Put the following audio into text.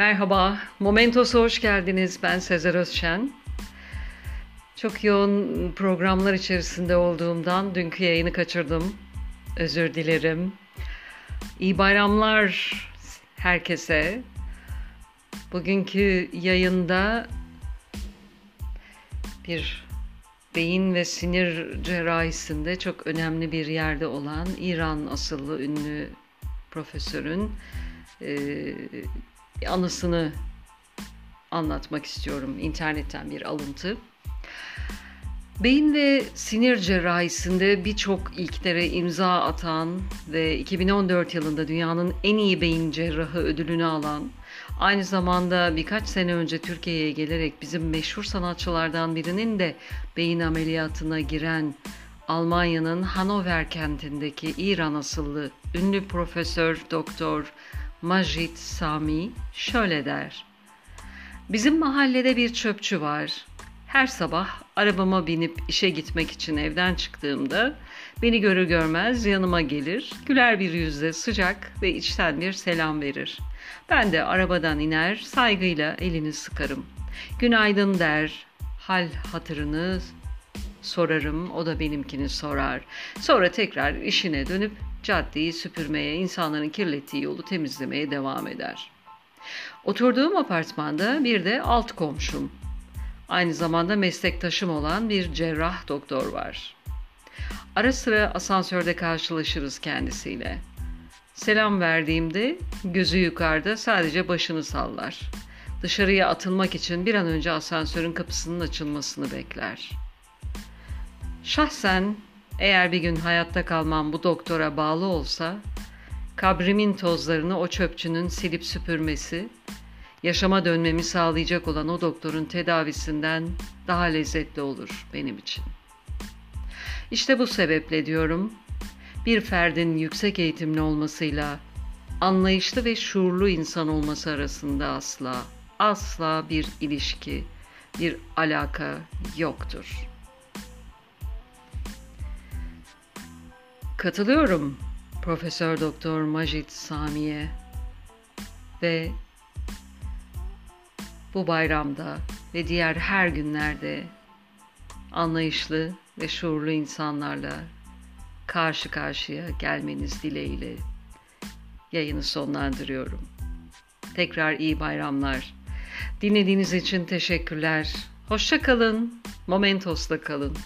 Merhaba, Momentos'a hoş geldiniz. Ben Sezer Özşen. Çok yoğun programlar içerisinde olduğumdan dünkü yayını kaçırdım. Özür dilerim. İyi bayramlar herkese. Bugünkü yayında bir beyin ve sinir cerrahisinde çok önemli bir yerde olan İran asıllı ünlü profesörün anısını anlatmak istiyorum. İnternetten bir alıntı. Beyin ve sinir cerrahisinde birçok ilklere imza atan ve 2014 yılında dünyanın en iyi beyin cerrahı ödülünü alan, aynı zamanda birkaç sene önce Türkiye'ye gelerek bizim meşhur sanatçılardan birinin de beyin ameliyatına giren Almanya'nın Hanover kentindeki İran asıllı ünlü profesör doktor Majid Sami şöyle der. Bizim mahallede bir çöpçü var. Her sabah arabama binip işe gitmek için evden çıktığımda beni görür görmez yanıma gelir, güler bir yüzle sıcak ve içten bir selam verir. Ben de arabadan iner, saygıyla elini sıkarım. Günaydın der, hal hatırını sorarım, o da benimkini sorar. Sonra tekrar işine dönüp caddeyi süpürmeye, insanların kirlettiği yolu temizlemeye devam eder. Oturduğum apartmanda bir de alt komşum, aynı zamanda meslektaşım olan bir cerrah doktor var. Ara sıra asansörde karşılaşırız kendisiyle. Selam verdiğimde gözü yukarıda sadece başını sallar. Dışarıya atılmak için bir an önce asansörün kapısının açılmasını bekler. Şahsen eğer bir gün hayatta kalmam bu doktora bağlı olsa, kabrimin tozlarını o çöpçünün silip süpürmesi, yaşama dönmemi sağlayacak olan o doktorun tedavisinden daha lezzetli olur benim için. İşte bu sebeple diyorum, bir ferdin yüksek eğitimli olmasıyla anlayışlı ve şuurlu insan olması arasında asla, asla bir ilişki, bir alaka yoktur.'' Katılıyorum Profesör Doktor Majid Sami'ye ve bu bayramda ve diğer her günlerde anlayışlı ve şuurlu insanlarla karşı karşıya gelmeniz dileğiyle yayını sonlandırıyorum. Tekrar iyi bayramlar. Dinlediğiniz için teşekkürler. Hoşça kalın. Momentos'la kalın.